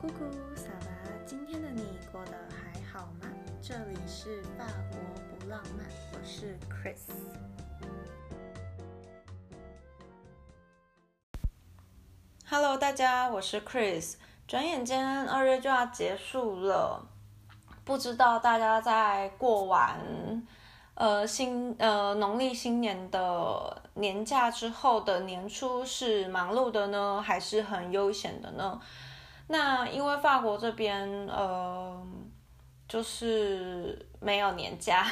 姑姑，萨拉，今天的你过得还好吗？这里是法国不浪漫，我是 Chris。Hello，大家，我是 Chris。转眼间二月就要结束了，不知道大家在过完呃新呃农历新年的年假之后的年初是忙碌的呢，还是很悠闲的呢？那因为法国这边，呃，就是没有年假，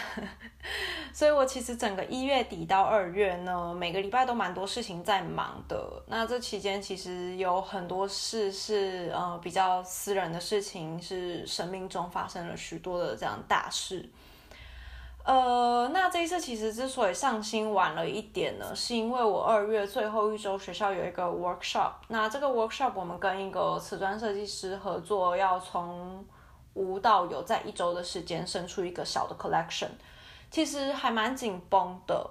所以我其实整个一月底到二月呢，每个礼拜都蛮多事情在忙的。那这期间其实有很多事是呃比较私人的事情，是生命中发生了许多的这样大事。呃，那这一次其实之所以上新晚了一点呢，是因为我二月最后一周学校有一个 workshop。那这个 workshop 我们跟一个瓷砖设计师合作，要从无到有，在一周的时间生出一个小的 collection，其实还蛮紧绷的。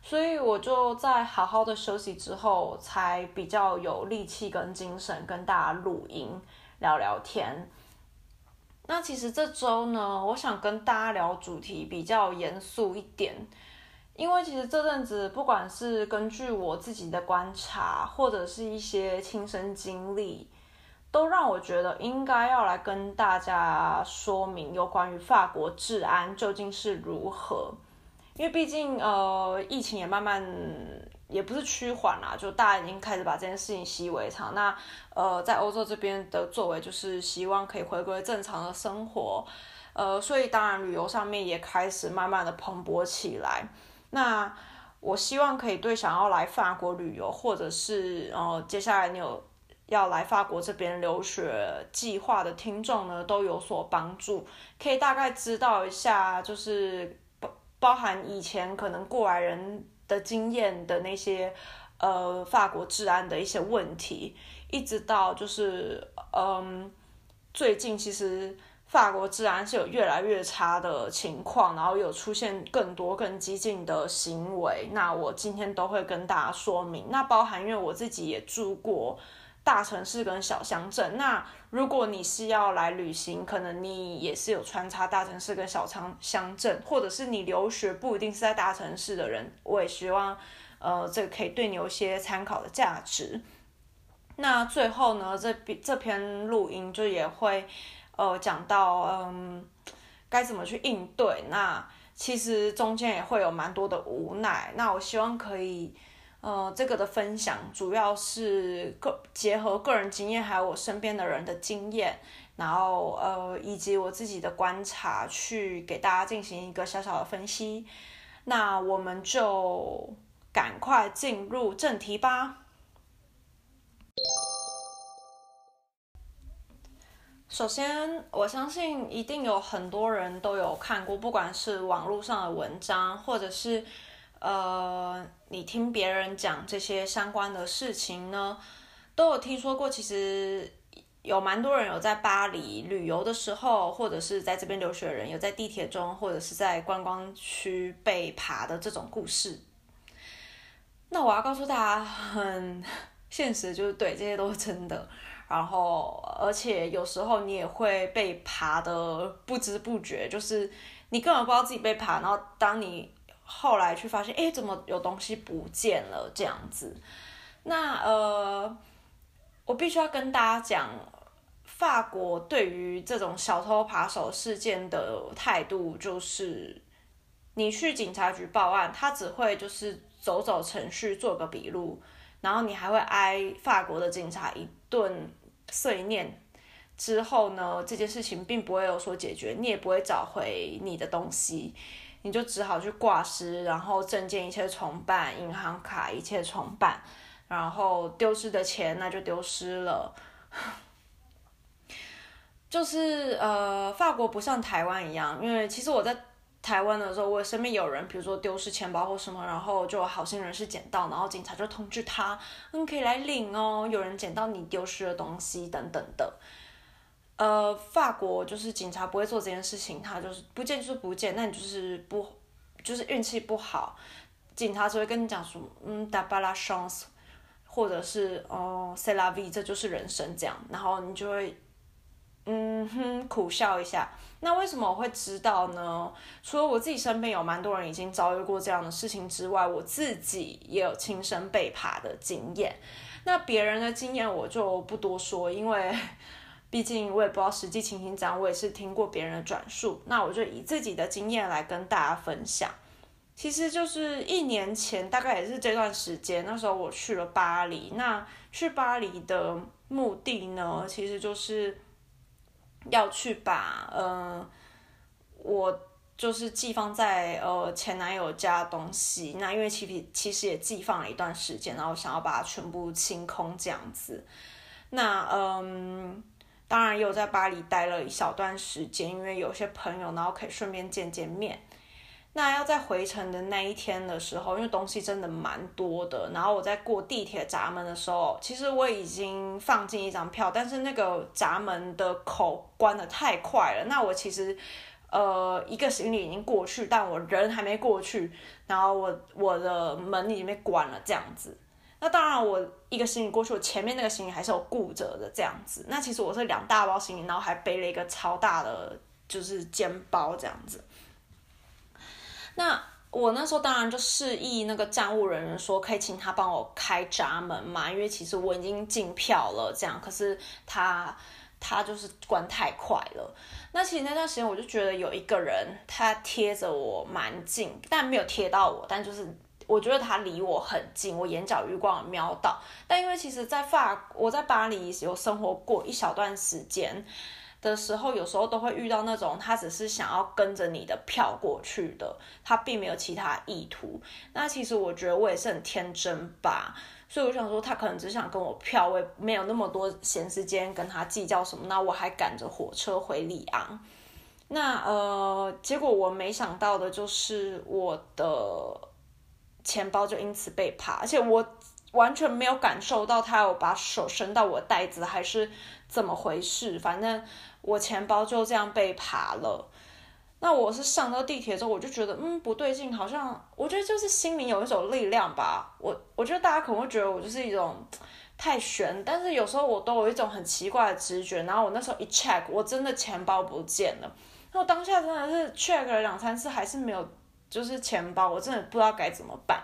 所以我就在好好的休息之后，才比较有力气跟精神跟大家录音聊聊天。那其实这周呢，我想跟大家聊主题比较严肃一点，因为其实这阵子不管是根据我自己的观察，或者是一些亲身经历，都让我觉得应该要来跟大家说明有关于法国治安究竟是如何，因为毕竟呃疫情也慢慢。也不是趋缓啦，就大家已经开始把这件事情习以为常。那呃，在欧洲这边的作为就是希望可以回归正常的生活，呃，所以当然旅游上面也开始慢慢的蓬勃起来。那我希望可以对想要来法国旅游，或者是呃接下来你有要来法国这边留学计划的听众呢，都有所帮助，可以大概知道一下，就是包包含以前可能过来人。的经验的那些，呃，法国治安的一些问题，一直到就是，嗯，最近其实法国治安是有越来越差的情况，然后有出现更多更激进的行为。那我今天都会跟大家说明。那包含因为我自己也住过大城市跟小乡镇，那如果你是要来旅行，可能你也是有穿插大城市跟小乡乡镇，或者是你留学不一定是在大城市的人，我也希望，呃，这个可以对你有些参考的价值。那最后呢，这这篇录音就也会，呃，讲到嗯，该怎么去应对。那其实中间也会有蛮多的无奈。那我希望可以。呃，这个的分享主要是个结合个人经验，还有我身边的人的经验，然后呃，以及我自己的观察，去给大家进行一个小小的分析。那我们就赶快进入正题吧。首先，我相信一定有很多人都有看过，不管是网络上的文章，或者是。呃，你听别人讲这些相关的事情呢，都有听说过。其实有蛮多人有在巴黎旅游的时候，或者是在这边留学的人，有在地铁中或者是在观光区被爬的这种故事。那我要告诉大家，很现实，就是对这些都是真的。然后，而且有时候你也会被爬的不知不觉，就是你根本不知道自己被爬。然后当你后来去发现，哎，怎么有东西不见了？这样子，那呃，我必须要跟大家讲，法国对于这种小偷扒手事件的态度，就是你去警察局报案，他只会就是走走程序，做个笔录，然后你还会挨法国的警察一顿碎念，之后呢，这件事情并不会有所解决，你也不会找回你的东西。你就只好去挂失，然后证件一切重办，银行卡一切重办，然后丢失的钱那就丢失了。就是呃，法国不像台湾一样，因为其实我在台湾的时候，我身边有人，比如说丢失钱包或什么，然后就有好心人士捡到，然后警察就通知他，嗯，可以来领哦，有人捡到你丢失的东西等等的。呃，法国就是警察不会做这件事情，他就是不见就是不见，那你就是不就是运气不好，警察只会跟你讲说，嗯，da 拉 chance，或者是哦，c'est la vie，这就是人生这样，然后你就会嗯哼，苦笑一下。那为什么我会知道呢？除了我自己身边有蛮多人已经遭遇过这样的事情之外，我自己也有亲身被爬的经验。那别人的经验我就不多说，因为毕竟我也不知道实际情形怎样，我也是听过别人的转述。那我就以自己的经验来跟大家分享。其实就是一年前，大概也是这段时间，那时候我去了巴黎。那去巴黎的目的呢，其实就是要去把呃，我就是寄放在呃前男友家的东西。那因为其实其实也寄放了一段时间，然后想要把它全部清空这样子。那嗯，当然也有在巴黎待了一小段时间，因为有些朋友，然后可以顺便见见面。那要在回程的那一天的时候，因为东西真的蛮多的，然后我在过地铁闸门的时候，其实我已经放进一张票，但是那个闸门的口关的太快了。那我其实，呃，一个行李已经过去，但我人还没过去，然后我我的门已经被关了这样子。那当然，我一个行李过去，我前面那个行李还是有顾着的这样子。那其实我是两大包行李，然后还背了一个超大的就是肩包这样子。那我那时候当然就示意那个站务人员说，可以请他帮我开闸门嘛，因为其实我已经进票了，这样。可是他他就是关太快了。那其实那段时间我就觉得有一个人他贴着我蛮近，但没有贴到我，但就是我觉得他离我很近，我眼角余光瞄到。但因为其实，在法我在巴黎有生活过一小段时间。的时候，有时候都会遇到那种他只是想要跟着你的票过去的，他并没有其他意图。那其实我觉得我也是很天真吧，所以我想说他可能只想跟我票，我也没有那么多闲时间跟他计较什么。那我还赶着火车回里昂，那呃，结果我没想到的就是我的钱包就因此被扒，而且我完全没有感受到他有把手伸到我袋子还是怎么回事，反正。我钱包就这样被扒了，那我是上到地铁之后，我就觉得嗯不对劲，好像我觉得就是心里有一种力量吧。我我觉得大家可能会觉得我就是一种太悬，但是有时候我都有一种很奇怪的直觉。然后我那时候一 check，我真的钱包不见了。那我当下真的是 check 了两三次，还是没有，就是钱包，我真的不知道该怎么办。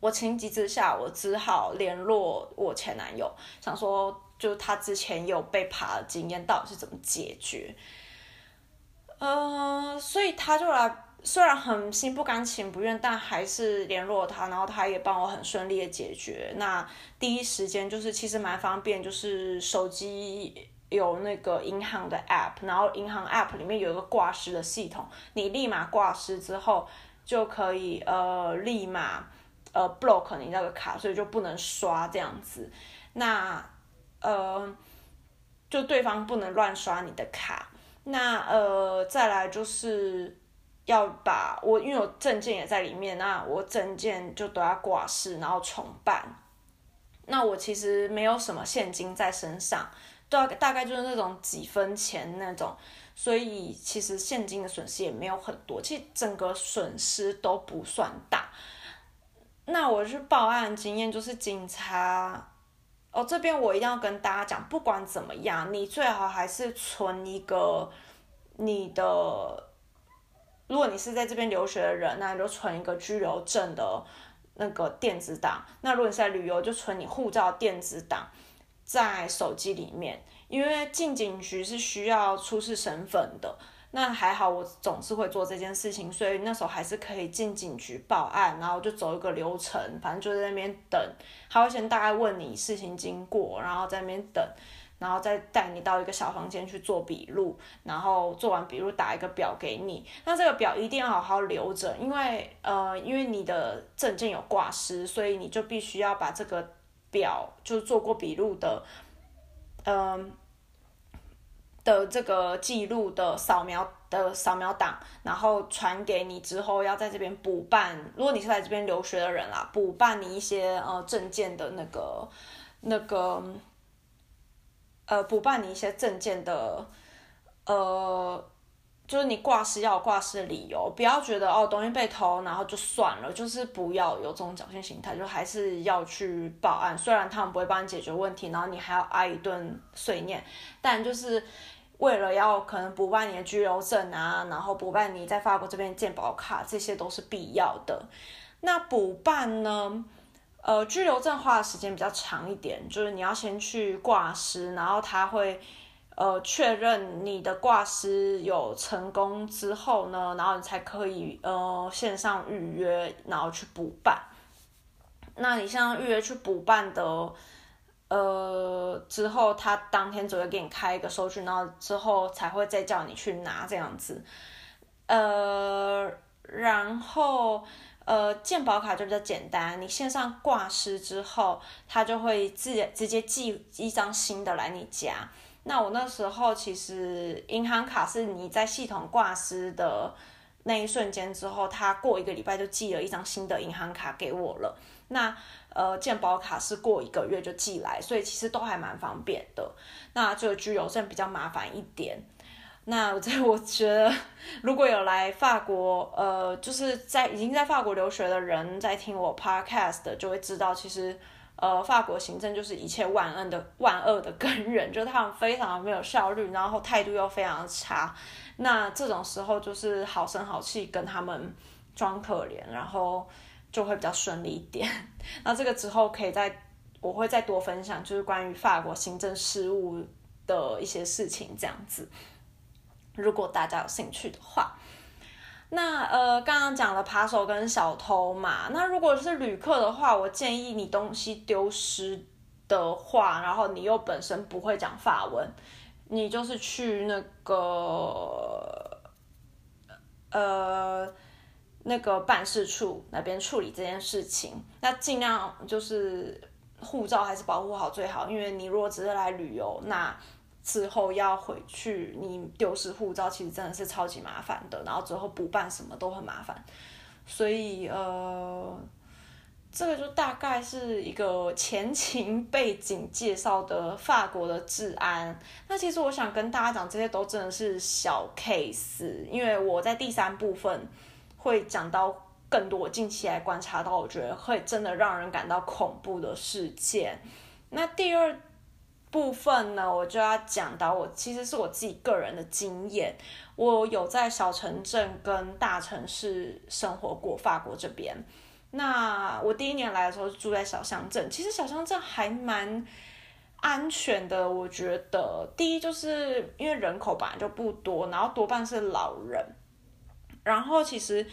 我情急之下，我只好联络我前男友，想说。就他之前有被爬的经验，到底是怎么解决？呃，所以他就来，虽然很心不甘情不愿，但还是联络他，然后他也帮我很顺利的解决。那第一时间就是其实蛮方便，就是手机有那个银行的 app，然后银行 app 里面有一个挂失的系统，你立马挂失之后就可以呃立马呃 block 你那个卡，所以就不能刷这样子。那呃，就对方不能乱刷你的卡，那呃，再来就是要把我因为我证件也在里面，那我证件就都要挂失，然后重办。那我其实没有什么现金在身上，大概就是那种几分钱那种，所以其实现金的损失也没有很多，其实整个损失都不算大。那我去报案经验就是警察。哦，这边我一定要跟大家讲，不管怎么样，你最好还是存一个你的。如果你是在这边留学的人，那你就存一个居留证的那个电子档。那如果你是在旅游，就存你护照电子档在手机里面，因为进警局是需要出示身份的。那还好，我总是会做这件事情，所以那时候还是可以进警局报案，然后就走一个流程，反正就在那边等，他会先大概问你事情经过，然后在那边等，然后再带你到一个小房间去做笔录，然后做完笔录打一个表给你，那这个表一定要好好留着，因为呃，因为你的证件有挂失，所以你就必须要把这个表就是做过笔录的，嗯。的这个记录的扫描的扫描档，然后传给你之后，要在这边补办。如果你是来这边留学的人啦，补办你一些呃证件的那个那个呃补办你一些证件的呃就是你挂失要有挂失的理由，不要觉得哦东西被偷然后就算了，就是不要有这种侥幸心态，就还是要去报案。虽然他们不会帮你解决问题，然后你还要挨一顿碎念，但就是为了要可能补办你的居留证啊，然后补办你在法国这边健保卡，这些都是必要的。那补办呢？呃，居留证花的时间比较长一点，就是你要先去挂失，然后他会呃确认你的挂失有成功之后呢，然后你才可以呃线上预约，然后去补办。那你像预约去补办的，呃之后他当天只会给你开一个收据，然后之后才会再叫你去拿这样子。呃，然后。呃，健保卡就比较简单，你线上挂失之后，他就会自直接寄一张新的来你家。那我那时候其实银行卡是你在系统挂失的那一瞬间之后，他过一个礼拜就寄了一张新的银行卡给我了。那呃，健保卡是过一个月就寄来，所以其实都还蛮方便的。那这个居留证比较麻烦一点。那这 我觉得，如果有来法国，呃，就是在已经在法国留学的人在听我 podcast 的，就会知道，其实，呃，法国行政就是一切万恶的万恶的根源，就是他们非常没有效率，然后态度又非常差。那这种时候就是好声好气跟他们装可怜，然后就会比较顺利一点。那这个之后可以再，我会再多分享，就是关于法国行政事务的一些事情，这样子。如果大家有兴趣的话，那呃，刚刚讲了扒手跟小偷嘛，那如果是旅客的话，我建议你东西丢失的话，然后你又本身不会讲法文，你就是去那个呃那个办事处那边处理这件事情，那尽量就是护照还是保护好最好，因为你如果只是来旅游，那。之后要回去，你丢失护照其实真的是超级麻烦的，然后之后补办什么都很麻烦，所以呃，这个就大概是一个前情 背景介绍的法国的治安。那其实我想跟大家讲，这些都真的是小 case，因为我在第三部分会讲到更多我近期来观察到，我觉得会真的让人感到恐怖的事件。那第二。部分呢，我就要讲到我其实是我自己个人的经验。我有在小城镇跟大城市生活过，法国这边。那我第一年来的时候住在小乡镇，其实小乡镇还蛮安全的。我觉得第一就是因为人口本来就不多，然后多半是老人，然后其实。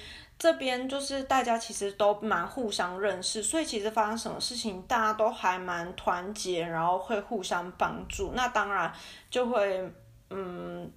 这边就是大家其实都蛮互相认识，所以其实发生什么事情，大家都还蛮团结，然后会互相帮助。那当然就会，嗯，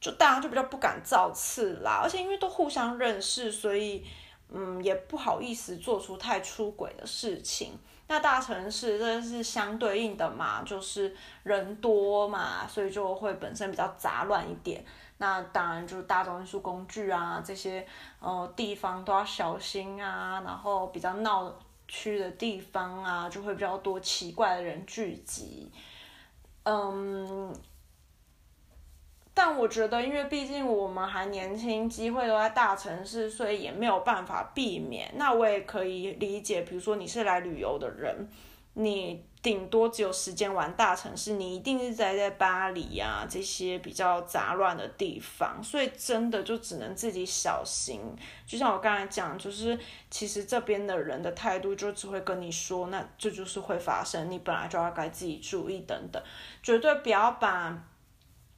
就大家就比较不敢造次啦。而且因为都互相认识，所以嗯也不好意思做出太出轨的事情。那大城市这是相对应的嘛，就是人多嘛，所以就会本身比较杂乱一点。那当然就是大众运输工具啊，这些呃地方都要小心啊，然后比较闹区的地方啊，就会比较多奇怪的人聚集。嗯，但我觉得，因为毕竟我们还年轻，机会都在大城市，所以也没有办法避免。那我也可以理解，比如说你是来旅游的人，你。顶多只有时间玩大城市，你一定是待在巴黎呀这些比较杂乱的地方，所以真的就只能自己小心。就像我刚才讲，就是其实这边的人的态度就只会跟你说，那这就是会发生，你本来就要该自己注意等等，绝对不要把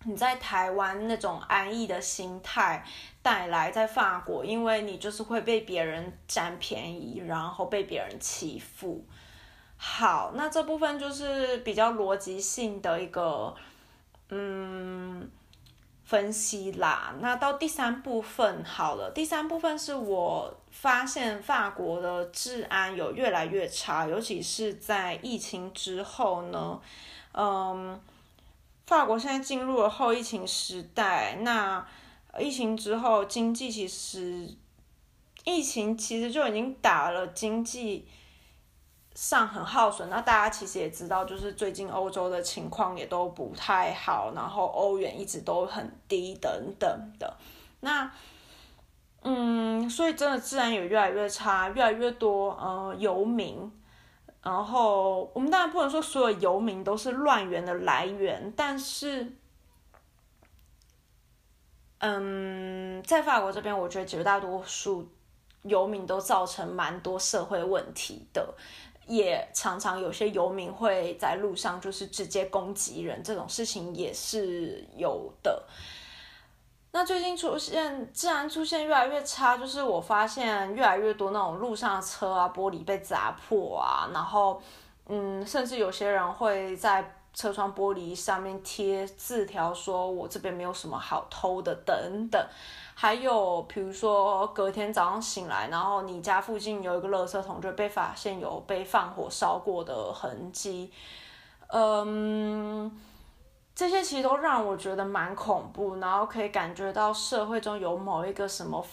你在台湾那种安逸的心态带来在法国，因为你就是会被别人占便宜，然后被别人欺负。好，那这部分就是比较逻辑性的一个嗯分析啦。那到第三部分好了，第三部分是我发现法国的治安有越来越差，尤其是在疫情之后呢。嗯，法国现在进入了后疫情时代，那疫情之后经济其实疫情其实就已经打了经济。上很耗损。那大家其实也知道，就是最近欧洲的情况也都不太好，然后欧元一直都很低等等的。那嗯，所以真的自然也越来越差，越来越多呃游民。然后我们当然不能说所有游民都是乱源的来源，但是，嗯，在法国这边，我觉得绝大多数游民都造成蛮多社会问题的，也常常有些游民会在路上就是直接攻击人，这种事情也是有的。那最近出现治安出现越来越差，就是我发现越来越多那种路上的车啊，玻璃被砸破啊，然后，嗯，甚至有些人会在车窗玻璃上面贴字条，说我这边没有什么好偷的等等。还有比如说隔天早上醒来，然后你家附近有一个垃圾桶就被发现有被放火烧过的痕迹，嗯。这些其实都让我觉得蛮恐怖，然后可以感觉到社会中有某一个什么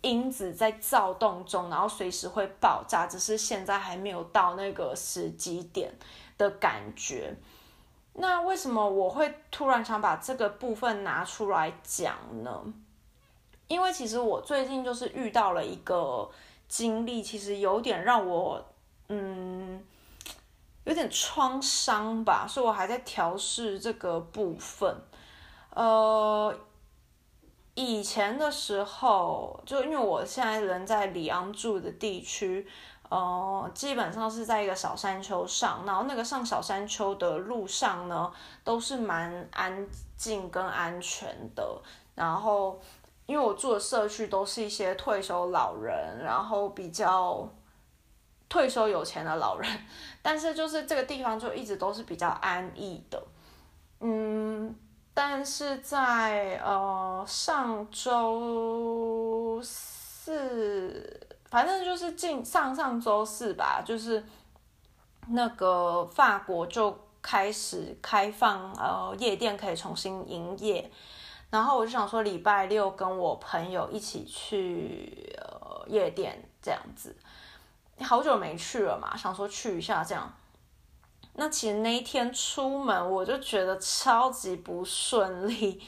因子在躁动中，然后随时会爆炸，只是现在还没有到那个时机点的感觉。那为什么我会突然想把这个部分拿出来讲呢？因为其实我最近就是遇到了一个经历，其实有点让我嗯。有点创伤吧，所以我还在调试这个部分。呃，以前的时候，就因为我现在人在里昂住的地区，呃，基本上是在一个小山丘上，然后那个上小山丘的路上呢，都是蛮安静跟安全的。然后，因为我住的社区都是一些退休老人，然后比较。退休有钱的老人，但是就是这个地方就一直都是比较安逸的，嗯，但是在呃上周四，反正就是近上上周四吧，就是那个法国就开始开放呃夜店可以重新营业，然后我就想说礼拜六跟我朋友一起去呃夜店这样子。好久没去了嘛，想说去一下这样。那其实那一天出门我就觉得超级不顺利，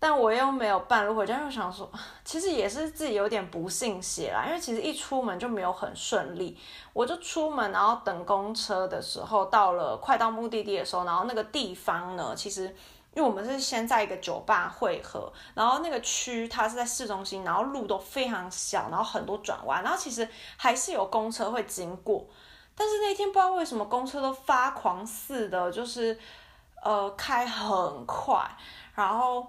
但我又没有半路回家，又想说，其实也是自己有点不信邪啦。因为其实一出门就没有很顺利，我就出门，然后等公车的时候，到了快到目的地的时候，然后那个地方呢，其实。因为我们是先在一个酒吧汇合，然后那个区它是在市中心，然后路都非常小，然后很多转弯，然后其实还是有公车会经过，但是那天不知道为什么公车都发狂似的，就是呃开很快，然后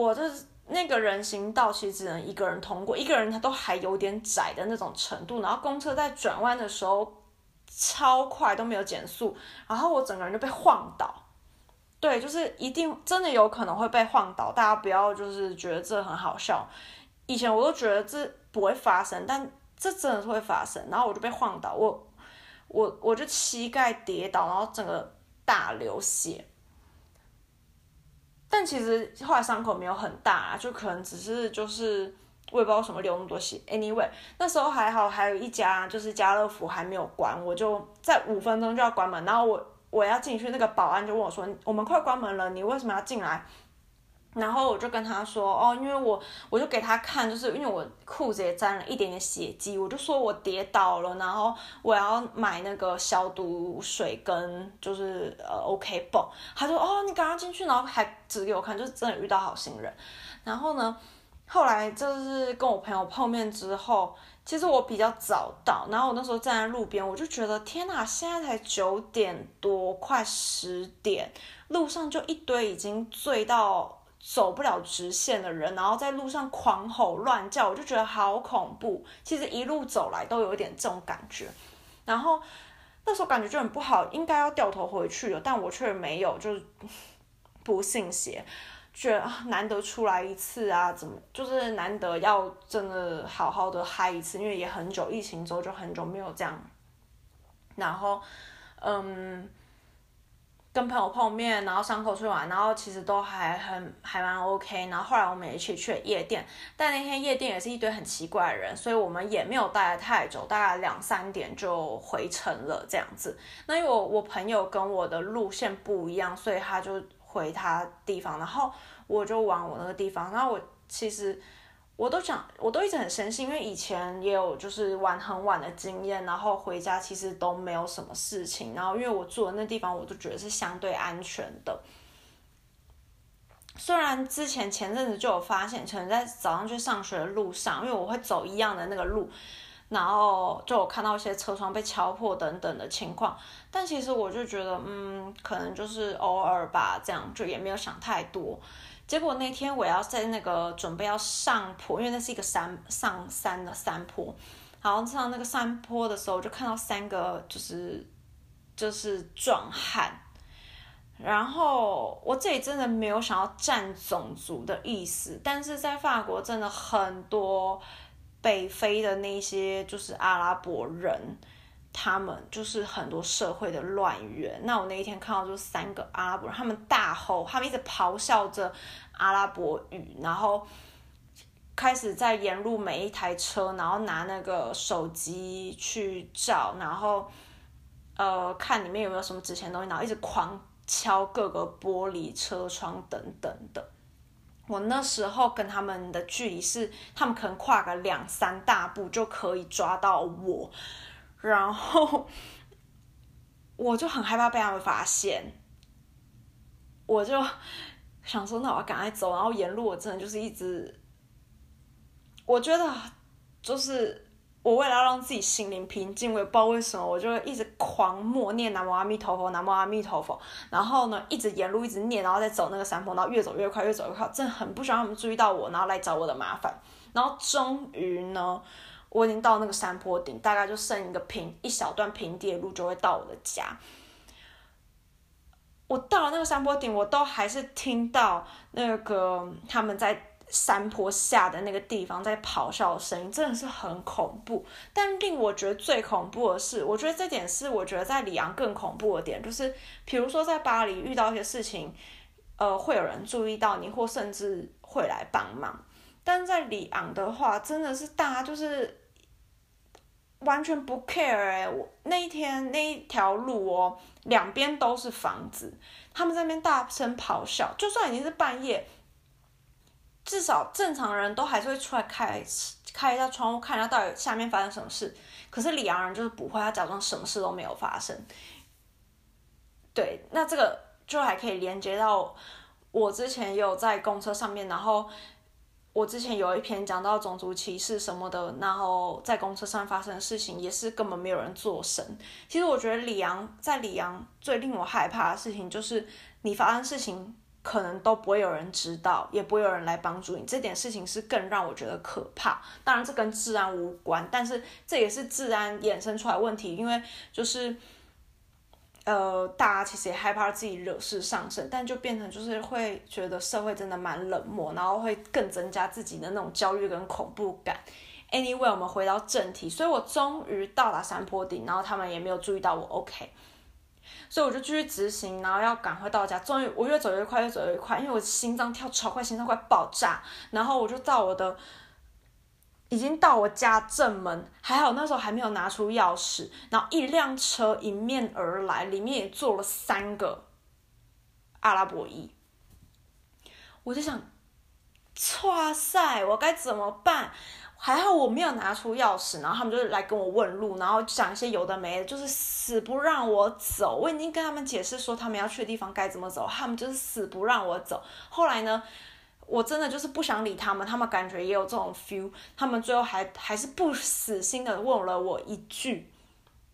我这那个人行道其实只能一个人通过，一个人他都还有点窄的那种程度，然后公车在转弯的时候超快都没有减速，然后我整个人就被晃倒。对，就是一定真的有可能会被晃倒，大家不要就是觉得这很好笑。以前我都觉得这不会发生，但这真的是会发生。然后我就被晃倒，我我我就膝盖跌倒，然后整个大流血。但其实后来伤口没有很大，就可能只是就是我也不知道什么流那么多血。Anyway，那时候还好，还有一家就是家乐福还没有关，我就在五分钟就要关门，然后我。我要进去，那个保安就问我说：“我们快关门了，你为什么要进来？”然后我就跟他说：“哦，因为我我就给他看，就是因为我裤子也沾了一点点血迹，我就说我跌倒了，然后我要买那个消毒水跟就是呃 OK 泵。”他说：“哦，你赶快进去，然后还指给我看，就是真的遇到好心人。”然后呢，后来就是跟我朋友碰面之后。其实我比较早到，然后我那时候站在路边，我就觉得天哪，现在才九点多，快十点，路上就一堆已经醉到走不了直线的人，然后在路上狂吼乱叫，我就觉得好恐怖。其实一路走来都有一点这种感觉，然后那时候感觉就很不好，应该要掉头回去了，但我却没有，就不信邪。觉得难得出来一次啊，怎么就是难得要真的好好的嗨一次，因为也很久疫情之后就很久没有这样。然后，嗯，跟朋友碰面，然后伤口出去玩，然后其实都还很还蛮 OK。然后后来我们也一起去了夜店，但那天夜店也是一堆很奇怪的人，所以我们也没有待太久，大概两三点就回城了这样子。那因为我我朋友跟我的路线不一样，所以他就回他地方，然后我就往我那个地方。然后我其实。我都想，我都一直很生气，因为以前也有就是玩很晚的经验，然后回家其实都没有什么事情。然后因为我住的那地方，我都觉得是相对安全的。虽然之前前阵子就有发现，可能在早上去上学的路上，因为我会走一样的那个路，然后就有看到一些车窗被敲破等等的情况。但其实我就觉得，嗯，可能就是偶尔吧，这样就也没有想太多。结果那天我要在那个准备要上坡，因为那是一个山上山的山坡，然后上那个山坡的时候，就看到三个就是就是壮汉，然后我这里真的没有想要占种族的意思，但是在法国真的很多北非的那些就是阿拉伯人。他们就是很多社会的乱源。那我那一天看到就是三个阿拉伯人，他们大吼，他们一直咆哮着阿拉伯语，然后开始在沿路每一台车，然后拿那个手机去照，然后呃看里面有没有什么值钱东西，然后一直狂敲各个玻璃车窗等等的。我那时候跟他们的距离是，他们可能跨个两三大步就可以抓到我。然后我就很害怕被他们发现，我就想说，那我要赶快走。然后沿路我真的就是一直，我觉得就是我为了要让自己心灵平静，我也不知道为什么，我就一直狂默念南无阿弥陀佛，南无阿弥陀佛。然后呢，一直沿路一直念，然后再走那个山坡，然后越走越快，越走越快，真的很不希望他们注意到我，然后来找我的麻烦。然后终于呢。我已经到那个山坡顶，大概就剩一个平一小段平地的路就会到我的家。我到了那个山坡顶，我都还是听到那个他们在山坡下的那个地方在咆哮的声音，真的是很恐怖。但令我觉得最恐怖的是，我觉得这点是我觉得在里昂更恐怖的点，就是比如说在巴黎遇到一些事情，呃，会有人注意到你，或甚至会来帮忙。但在里昂的话，真的是大家就是。完全不 care 哎，我那一天那一条路哦，两边都是房子，他们在那边大声咆哮，就算已经是半夜，至少正常人都还是会出来开开一下窗户看一下到底下面发生什么事。可是里昂人就是不会，他假装什么事都没有发生。对，那这个就还可以连接到我之前也有在公车上面，然后。我之前有一篇讲到种族歧视什么的，然后在公车上发生的事情也是根本没有人做声。其实我觉得里昂在里昂最令我害怕的事情就是你发生事情可能都不会有人知道，也不会有人来帮助你。这点事情是更让我觉得可怕。当然这跟治安无关，但是这也是治安衍生出来问题，因为就是。呃，大家其实也害怕自己惹事上身，但就变成就是会觉得社会真的蛮冷漠，然后会更增加自己的那种焦虑跟恐怖感。Anyway，我们回到正题，所以我终于到达山坡顶，然后他们也没有注意到我，OK，所以我就继续执行，然后要赶快到家。终于，我越走越快，越走越快，因为我心脏跳超快，心脏快爆炸，然后我就到我的。已经到我家正门，还好那时候还没有拿出钥匙，然后一辆车迎面而来，里面也坐了三个阿拉伯裔。我就想，哇塞，我该怎么办？还好我没有拿出钥匙，然后他们就来跟我问路，然后讲一些有的没的，就是死不让我走。我已经跟他们解释说他们要去的地方该怎么走，他们就是死不让我走。后来呢？我真的就是不想理他们，他们感觉也有这种 feel，他们最后还还是不死心的问了我一句：“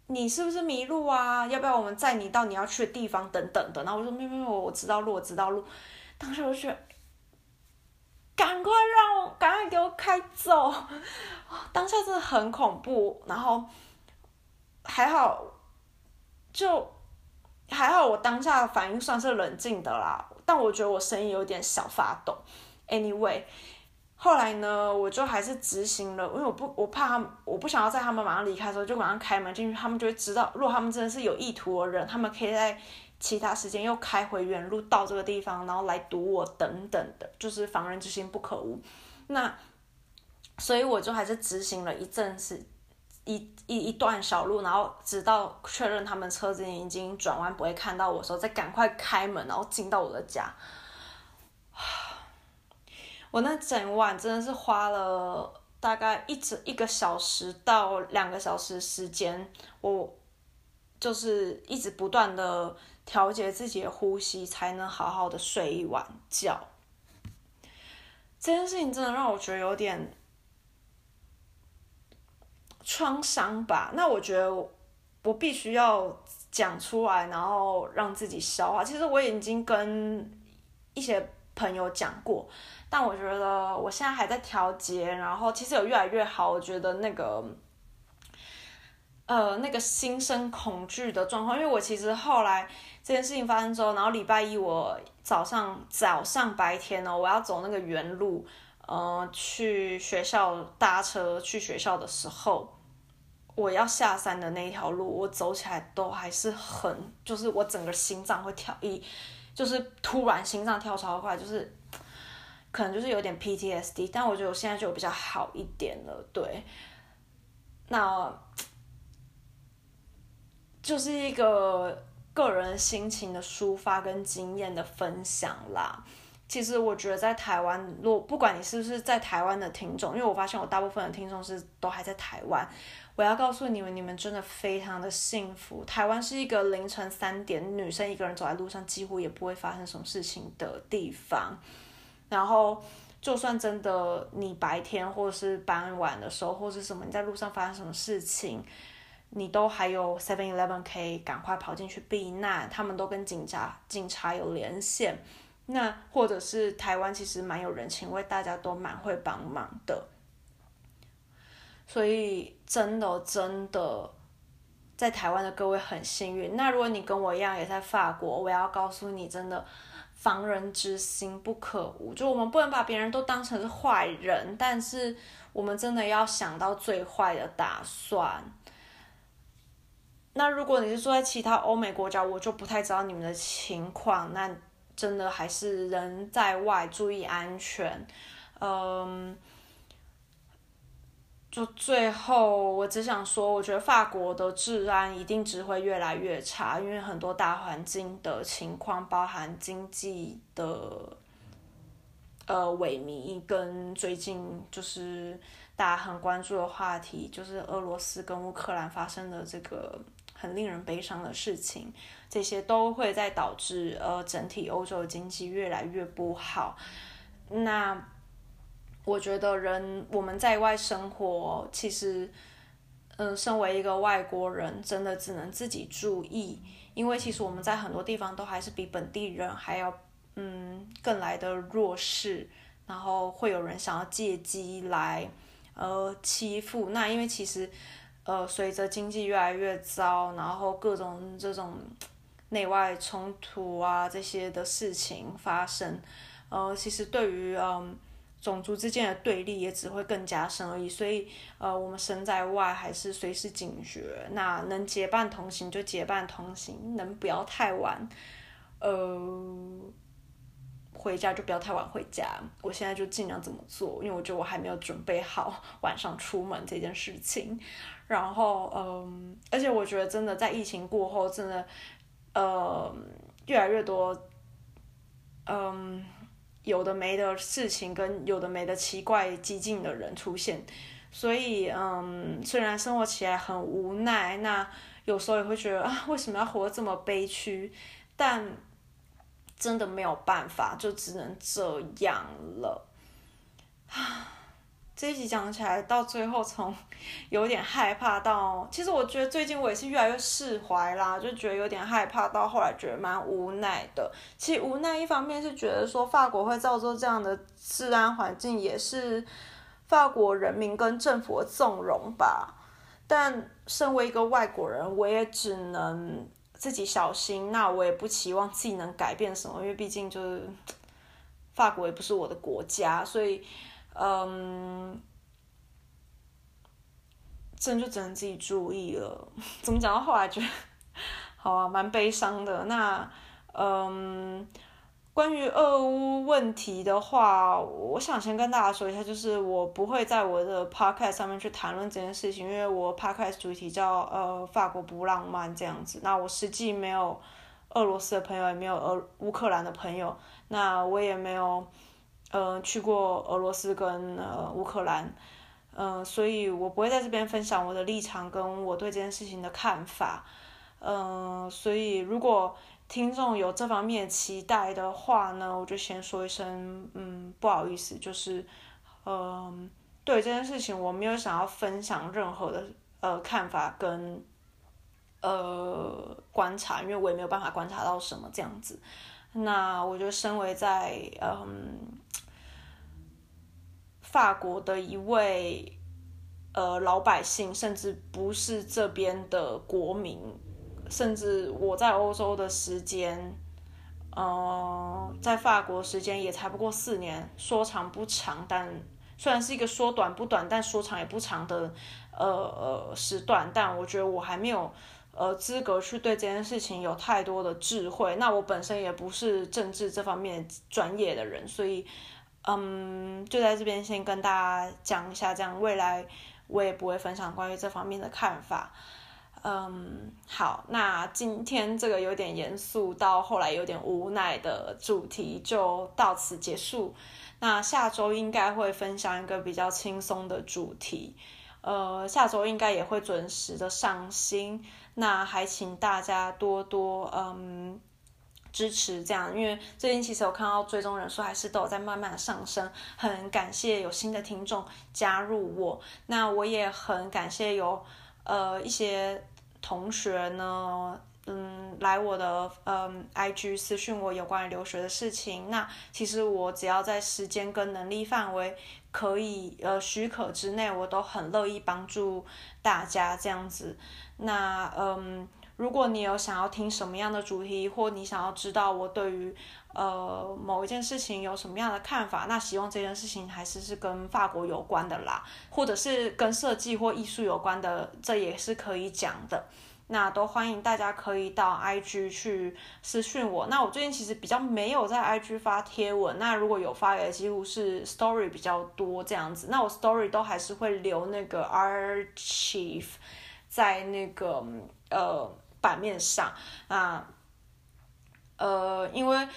你是不是迷路啊？要不要我们载你到你要去的地方等等的？”然后我说：“没有没有，我知道路，我知道路。”当时我就觉得，赶快让我，赶快给我开走！当下真的很恐怖，然后还好，就还好，我当下反应算是冷静的啦，但我觉得我声音有点小发抖。Anyway，后来呢，我就还是执行了，因为我不，我怕他们，我不想要在他们马上离开的时候就马上开门进去，他们就会知道，如果他们真的是有意图的人，他们可以在其他时间又开回原路到这个地方，然后来堵我等等的，就是防人之心不可无。那所以我就还是执行了一阵子，一一一段小路，然后直到确认他们车子已经转弯不会看到我的时候，再赶快开门，然后进到我的家。我那整晚真的是花了大概一整一个小时到两个小时时间，我就是一直不断的调节自己的呼吸，才能好好的睡一晚觉。这件事情真的让我觉得有点创伤吧。那我觉得我必须要讲出来，然后让自己消化。其实我已经跟一些朋友讲过。但我觉得我现在还在调节，然后其实有越来越好。我觉得那个，呃，那个心生恐惧的状况，因为我其实后来这件事情发生之后，然后礼拜一我早上早上白天呢，我要走那个原路，呃，去学校搭车去学校的时候，我要下山的那一条路，我走起来都还是很，就是我整个心脏会跳一，就是突然心脏跳超快，就是。可能就是有点 PTSD，但我觉得我现在就比较好一点了。对，那就是一个个人心情的抒发跟经验的分享啦。其实我觉得在台湾，若不管你是不是在台湾的听众，因为我发现我大部分的听众是都还在台湾，我要告诉你们，你们真的非常的幸福。台湾是一个凌晨三点，女生一个人走在路上几乎也不会发生什么事情的地方。然后，就算真的你白天或者是傍晚的时候，或是什么你在路上发生什么事情，你都还有 Seven Eleven 可以赶快跑进去避难。他们都跟警察警察有连线。那或者是台湾其实蛮有人情味，大家都蛮会帮忙的。所以真的真的，在台湾的各位很幸运。那如果你跟我一样也在法国，我要告诉你，真的。防人之心不可无，就我们不能把别人都当成是坏人，但是我们真的要想到最坏的打算。那如果你是住在其他欧美国家，我就不太知道你们的情况，那真的还是人在外注意安全，嗯。就最后，我只想说，我觉得法国的治安一定只会越来越差，因为很多大环境的情况，包含经济的呃萎靡，跟最近就是大家很关注的话题，就是俄罗斯跟乌克兰发生的这个很令人悲伤的事情，这些都会在导致呃整体欧洲的经济越来越不好。那。我觉得人我们在外生活，其实，嗯，身为一个外国人，真的只能自己注意，因为其实我们在很多地方都还是比本地人还要，嗯，更来的弱势，然后会有人想要借机来，呃，欺负。那因为其实，呃，随着经济越来越糟，然后各种这种内外冲突啊这些的事情发生，呃，其实对于嗯。种族之间的对立也只会更加深而已，所以呃，我们身在外还是随时警觉。那能结伴同行就结伴同行，能不要太晚，呃，回家就不要太晚回家。我现在就尽量这么做，因为我觉得我还没有准备好晚上出门这件事情。然后嗯，而且我觉得真的在疫情过后，真的呃越来越多，嗯。有的没的事情跟有的没的奇怪激进的人出现，所以嗯，虽然生活起来很无奈，那有时候也会觉得啊，为什么要活这么悲屈？但真的没有办法，就只能这样了，这一集讲起来，到最后从 有点害怕到，其实我觉得最近我也是越来越释怀啦，就觉得有点害怕，到后来觉得蛮无奈的。其实无奈一方面是觉得说法国会造就这样的治安环境，也是法国人民跟政府的纵容吧。但身为一个外国人，我也只能自己小心。那我也不期望自己能改变什么，因为毕竟就是 法国也不是我的国家，所以。嗯，真就只能自己注意了。怎么讲到后来觉得，好啊，蛮悲伤的。那嗯。关于俄乌问题的话，我想先跟大家说一下，就是我不会在我的 podcast 上面去谈论这件事情，因为我 podcast 主题叫呃法国不浪漫这样子。那我实际没有俄罗斯的朋友，也没有俄乌克兰的朋友，那我也没有呃去过俄罗斯跟呃乌克兰，嗯，所以我不会在这边分享我的立场跟我对这件事情的看法，嗯，所以如果。听众有这方面期待的话呢，我就先说一声，嗯，不好意思，就是，嗯，对这件事情我没有想要分享任何的呃看法跟呃观察，因为我也没有办法观察到什么这样子。那我就身为在嗯法国的一位呃老百姓，甚至不是这边的国民。甚至我在欧洲的时间，嗯，在法国时间也才不过四年，说长不长，但虽然是一个说短不短，但说长也不长的，呃呃时段，但我觉得我还没有呃资格去对这件事情有太多的智慧。那我本身也不是政治这方面专业的人，所以嗯，就在这边先跟大家讲一下，这样未来我也不会分享关于这方面的看法。嗯，好，那今天这个有点严肃，到后来有点无奈的主题就到此结束。那下周应该会分享一个比较轻松的主题，呃，下周应该也会准时的上新。那还请大家多多嗯支持，这样，因为最近其实我看到追踪人数还是都有在慢慢的上升，很感谢有新的听众加入我。那我也很感谢有呃一些。同学呢，嗯，来我的嗯 IG 私讯我有关于留学的事情。那其实我只要在时间跟能力范围可以呃许可之内，我都很乐意帮助大家这样子。那嗯，如果你有想要听什么样的主题，或你想要知道我对于呃某一件事情有什么样的看法，那希望这件事情还是是跟法国有关的啦，或者是跟设计或艺术有关的，这也是可以讲的。那都欢迎大家可以到 IG 去私讯我。那我最近其实比较没有在 IG 发贴文，那如果有发的，几乎是 Story 比较多这样子。那我 Story 都还是会留那个 Archive 在那个呃版面上。那呃，因为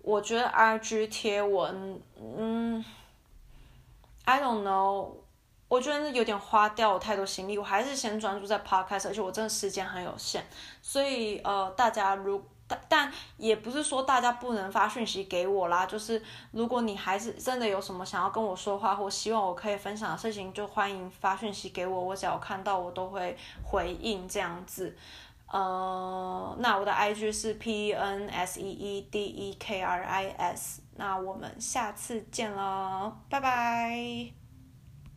我觉得 IG 贴文，嗯，I don't know。我觉得有点花掉我太多心力，我还是先专注在 podcast，而且我真的时间很有限，所以呃，大家如但但也不是说大家不能发讯息给我啦，就是如果你还是真的有什么想要跟我说话或希望我可以分享的事情，就欢迎发讯息给我，我只要看到我都会回应这样子。呃，那我的 IG 是 p e n s e e d e k r i s，那我们下次见了，拜拜。